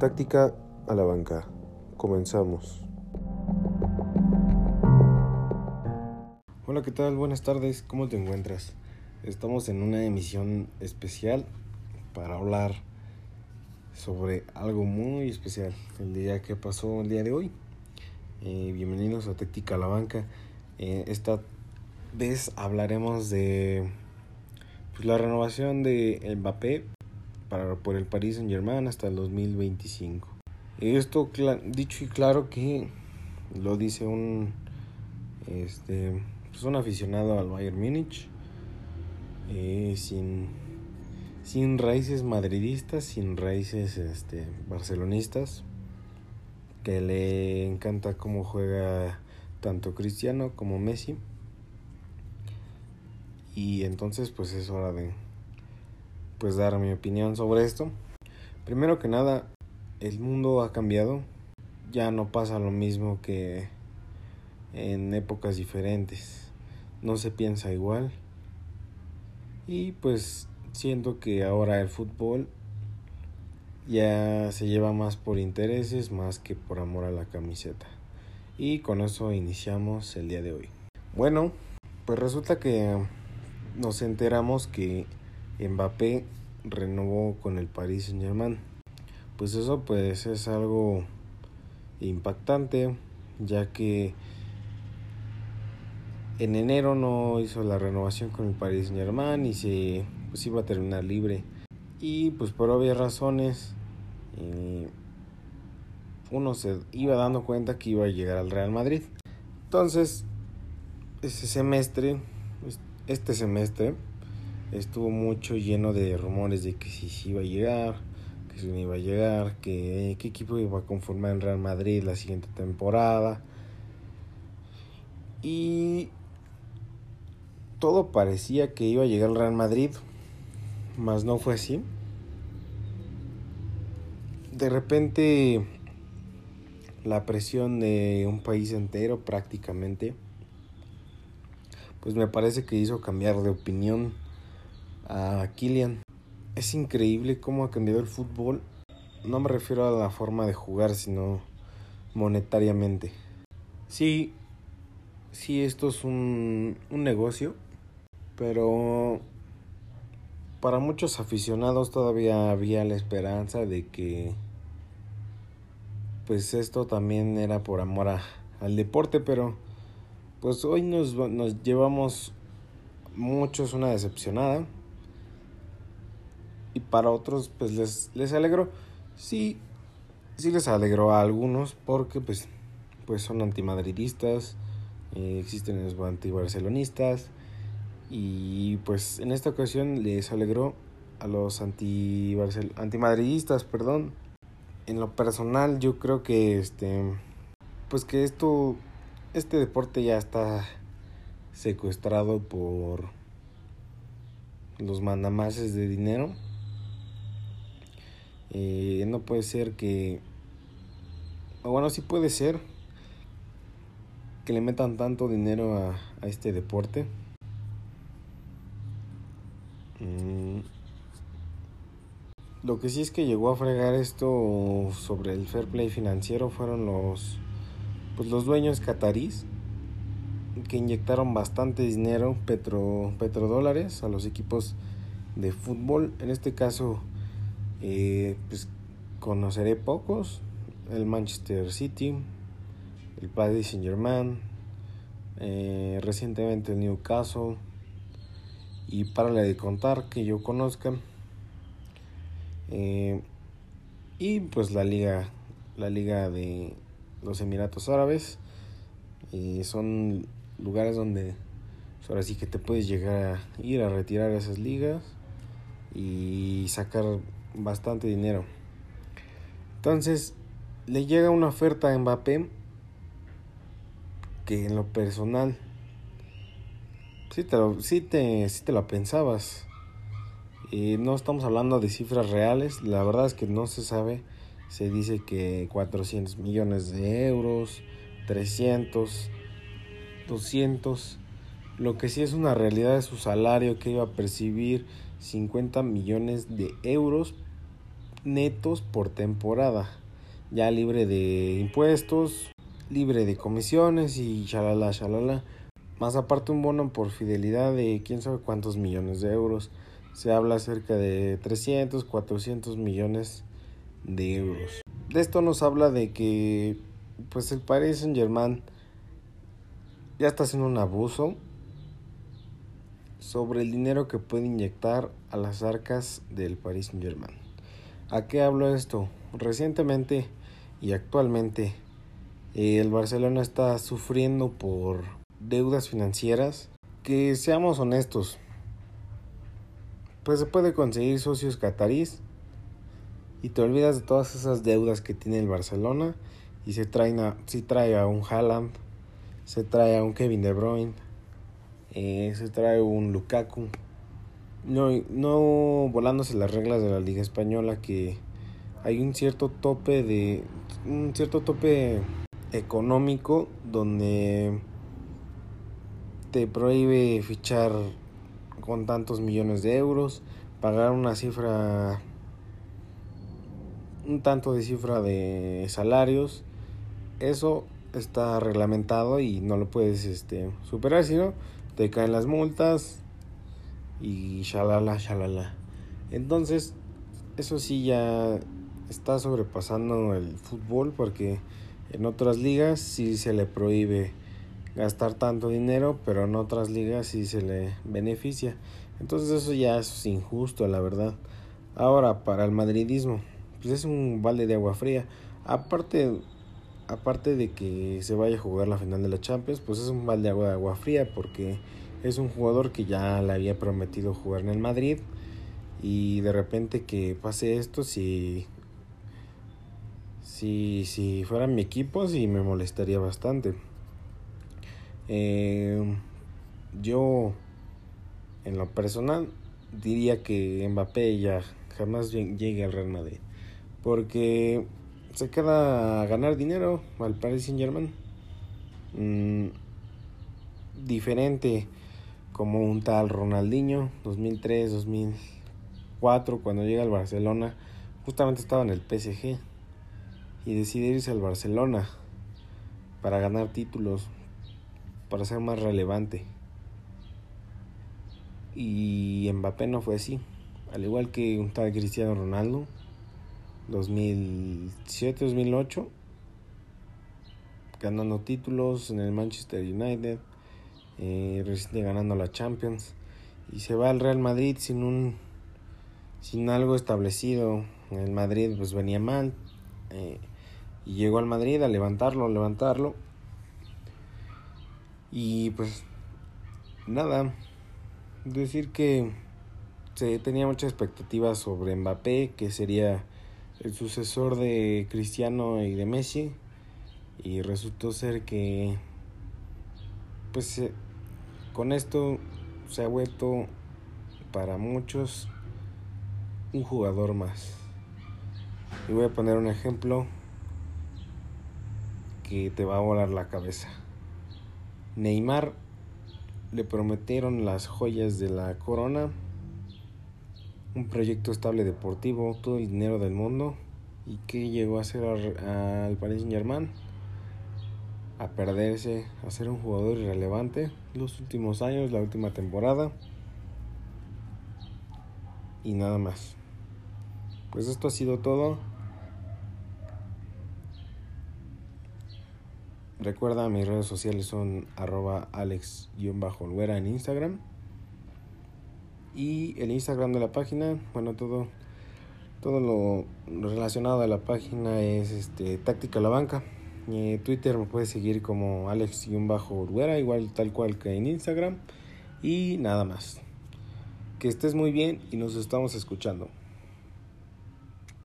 Táctica a la banca. Comenzamos. Hola, ¿qué tal? Buenas tardes. ¿Cómo te encuentras? Estamos en una emisión especial para hablar sobre algo muy especial, el día que pasó el día de hoy. Eh, bienvenidos a Táctica a la banca. Eh, esta vez hablaremos de pues, la renovación de Mbappé para, por el Paris Saint Germain hasta el 2025. Esto dicho y claro que lo dice un este pues un aficionado al Bayern Múnich eh, sin sin raíces madridistas, sin raíces este barcelonistas que le encanta cómo juega tanto Cristiano como Messi. Y entonces pues es hora de pues dar mi opinión sobre esto. Primero que nada, el mundo ha cambiado. Ya no pasa lo mismo que en épocas diferentes. No se piensa igual. Y pues siento que ahora el fútbol ya se lleva más por intereses más que por amor a la camiseta. Y con eso iniciamos el día de hoy. Bueno, pues resulta que nos enteramos que Mbappé renovó con el Paris Saint Germain. Pues eso pues es algo impactante ya que en enero no hizo la renovación con el Paris Saint Germain y se pues iba a terminar libre y pues por obvias razones eh, uno se iba dando cuenta que iba a llegar al Real Madrid entonces ese semestre este semestre estuvo mucho lleno de rumores de que si iba a llegar, que si no iba a llegar, que qué equipo iba a conformar el Real Madrid la siguiente temporada. Y todo parecía que iba a llegar al Real Madrid, mas no fue así. De repente la presión de un país entero prácticamente pues me parece que hizo cambiar de opinión a Kylian. Es increíble cómo ha cambiado el fútbol. No me refiero a la forma de jugar, sino monetariamente. Sí, sí, esto es un, un negocio, pero para muchos aficionados todavía había la esperanza de que pues esto también era por amor a, al deporte, pero pues hoy nos, nos llevamos muchos una decepcionada. Y para otros, pues les, les alegró. Sí, sí les alegró a algunos porque pues, pues son antimadridistas, eh, existen los antibarcelonistas. Y pues en esta ocasión les alegró a los anti antimadridistas, perdón. En lo personal yo creo que este pues que esto este deporte ya está secuestrado por los mandamases de dinero. Eh, no puede ser que, bueno, sí puede ser que le metan tanto dinero a, este deporte. Mm. Lo que sí es que llegó a fregar esto sobre el fair play financiero fueron los pues los dueños catarís que inyectaron bastante dinero, petro, petrodólares, a los equipos de fútbol. En este caso, eh, pues conoceré pocos. El Manchester City, el Paris Saint Germain, eh, recientemente el Newcastle. Y para de contar que yo conozca. Eh, y pues la liga, la liga de los Emiratos Árabes. Son lugares donde ahora sí que te puedes llegar a ir a retirar esas ligas y sacar bastante dinero. Entonces, le llega una oferta a Mbappé que en lo personal sí te sí te, sí te lo pensabas. Y no estamos hablando de cifras reales, la verdad es que no se sabe se dice que 400 millones de euros, 300, 200. Lo que sí es una realidad es su salario que iba a percibir 50 millones de euros netos por temporada, ya libre de impuestos, libre de comisiones y shalala, shalala. Más aparte un bono por fidelidad de quién sabe cuántos millones de euros. Se habla cerca de 300, 400 millones de euros. De esto nos habla de que pues el Paris Saint Germain ya está haciendo un abuso sobre el dinero que puede inyectar a las arcas del Paris Saint Germain. ¿A qué hablo esto? Recientemente y actualmente el Barcelona está sufriendo por deudas financieras que seamos honestos pues se puede conseguir socios catarís y te olvidas de todas esas deudas que tiene el Barcelona y se trae a, si trae a un Haaland, se trae a un Kevin De Bruyne, eh, se trae un Lukaku. No, no volándose las reglas de la Liga Española que hay un cierto tope de un cierto tope económico donde te prohíbe fichar con tantos millones de euros, pagar una cifra, un tanto de cifra de salarios, eso está reglamentado y no lo puedes este, superar, sino te caen las multas y shalala, shalala. Entonces, eso sí ya está sobrepasando el fútbol porque en otras ligas sí se le prohíbe gastar tanto dinero, pero en otras ligas sí se le beneficia. Entonces eso ya es injusto, la verdad. Ahora, para el madridismo, pues es un balde de agua fría. Aparte, aparte de que se vaya a jugar la final de la Champions, pues es un balde de agua, de agua fría porque es un jugador que ya le había prometido jugar en el Madrid y de repente que pase esto si si si fuera mi equipo sí me molestaría bastante eh, yo, en lo personal, diría que Mbappé ya jamás llegue al Real Madrid. Porque se queda a ganar dinero al Paris Saint Germain. Mm, diferente como un tal Ronaldinho, 2003, 2004, cuando llega al Barcelona, justamente estaba en el PSG y decide irse al Barcelona para ganar títulos, para ser más relevante. Y Mbappé no fue así. Al igual que un tal Cristiano Ronaldo, 2007-2008, ganando títulos en el Manchester United, eh, recién ganando la Champions. Y se va al Real Madrid sin un sin algo establecido. El Madrid pues venía mal. Eh, y llegó al Madrid a levantarlo, a levantarlo. Y pues nada, decir que se tenía muchas expectativas sobre Mbappé, que sería el sucesor de Cristiano y de Messi. Y resultó ser que, pues con esto se ha vuelto para muchos un jugador más. Y voy a poner un ejemplo que te va a volar la cabeza. Neymar le prometieron las joyas de la corona, un proyecto estable deportivo, todo el dinero del mundo. ¿Y qué llegó a hacer al Paris Saint Germain? A perderse, a ser un jugador irrelevante los últimos años, la última temporada. Y nada más. Pues esto ha sido todo. Recuerda, mis redes sociales son arroba alex-olvera en Instagram. Y el Instagram de la página, bueno, todo, todo lo relacionado a la página es este, Táctica La Banca. Twitter me puedes seguir como alex-olvera, igual tal cual que en Instagram. Y nada más. Que estés muy bien y nos estamos escuchando.